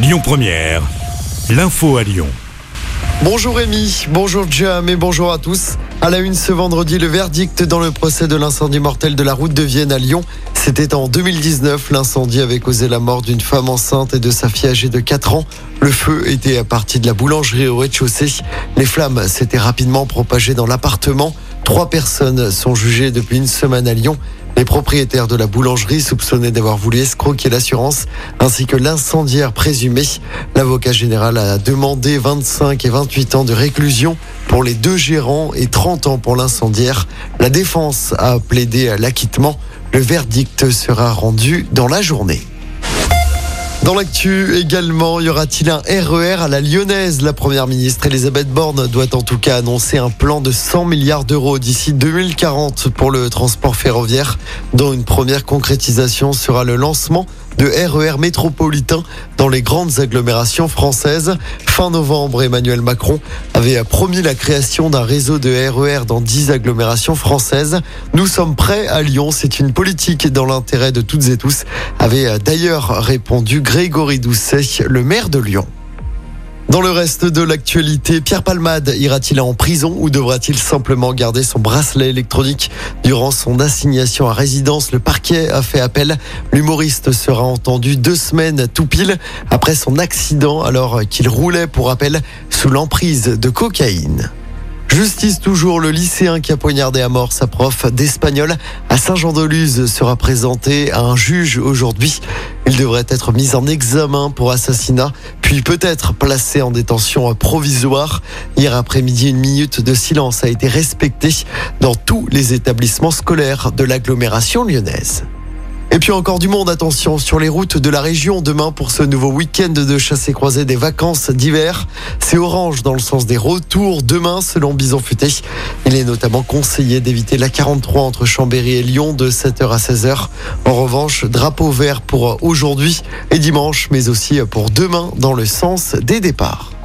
Lyon Première, l'info à Lyon. Bonjour Rémi, bonjour Jam et bonjour à tous. À la une ce vendredi, le verdict dans le procès de l'incendie mortel de la route de Vienne à Lyon. C'était en 2019. L'incendie avait causé la mort d'une femme enceinte et de sa fille âgée de 4 ans. Le feu était à partir de la boulangerie au rez-de-chaussée. Les flammes s'étaient rapidement propagées dans l'appartement. Trois personnes sont jugées depuis une semaine à Lyon. Les propriétaires de la boulangerie soupçonnés d'avoir voulu escroquer l'assurance ainsi que l'incendiaire présumé. L'avocat général a demandé 25 et 28 ans de réclusion pour les deux gérants et 30 ans pour l'incendiaire. La défense a plaidé à l'acquittement. Le verdict sera rendu dans la journée. Dans l'actu également, y aura-t-il un RER à la lyonnaise? La première ministre Elisabeth Borne doit en tout cas annoncer un plan de 100 milliards d'euros d'ici 2040 pour le transport ferroviaire, dont une première concrétisation sera le lancement de RER e métropolitain dans les grandes agglomérations françaises. Fin novembre, Emmanuel Macron avait promis la création d'un réseau de RER e dans 10 agglomérations françaises. Nous sommes prêts à Lyon, c'est une politique dans l'intérêt de toutes et tous, avait d'ailleurs répondu Grégory Doucet, le maire de Lyon. Dans le reste de l'actualité, Pierre Palmade ira-t-il en prison ou devra-t-il simplement garder son bracelet électronique durant son assignation à résidence? Le parquet a fait appel. L'humoriste sera entendu deux semaines tout pile après son accident alors qu'il roulait pour rappel sous l'emprise de cocaïne. Justice toujours, le lycéen qui a poignardé à mort sa prof d'espagnol à Saint-Jean-de-Luz sera présenté à un juge aujourd'hui. Il devrait être mis en examen pour assassinat, puis peut-être placé en détention provisoire. Hier après-midi, une minute de silence a été respectée dans tous les établissements scolaires de l'agglomération lyonnaise. Et puis encore du monde, attention, sur les routes de la région demain pour ce nouveau week-end de chasse et croisée des vacances d'hiver. C'est orange dans le sens des retours demain selon Bison Futé. Il est notamment conseillé d'éviter la 43 entre Chambéry et Lyon de 7h à 16h. En revanche, drapeau vert pour aujourd'hui et dimanche, mais aussi pour demain dans le sens des départs.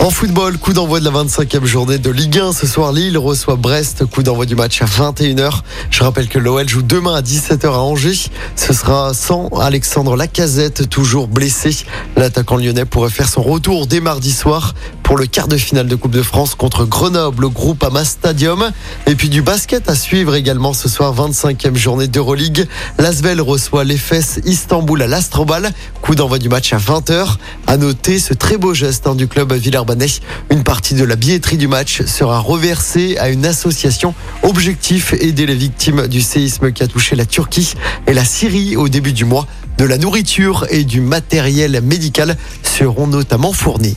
En football, coup d'envoi de la 25e journée de Ligue 1. Ce soir, Lille reçoit Brest. Coup d'envoi du match à 21h. Je rappelle que l'OL joue demain à 17h à Angers. Ce sera sans Alexandre Lacazette, toujours blessé. L'attaquant lyonnais pourrait faire son retour dès mardi soir pour le quart de finale de Coupe de France contre Grenoble au groupe Ama Stadium. Et puis du basket à suivre également ce soir, 25e journée d'Euroleague. L'Asvel reçoit les fesses Istanbul à l'Astrobal. Coup d'envoi du match à 20h. À noter ce très beau geste hein, du club Villers une partie de la billetterie du match sera reversée à une association. Objectif aider les victimes du séisme qui a touché la Turquie et la Syrie au début du mois. De la nourriture et du matériel médical seront notamment fournis.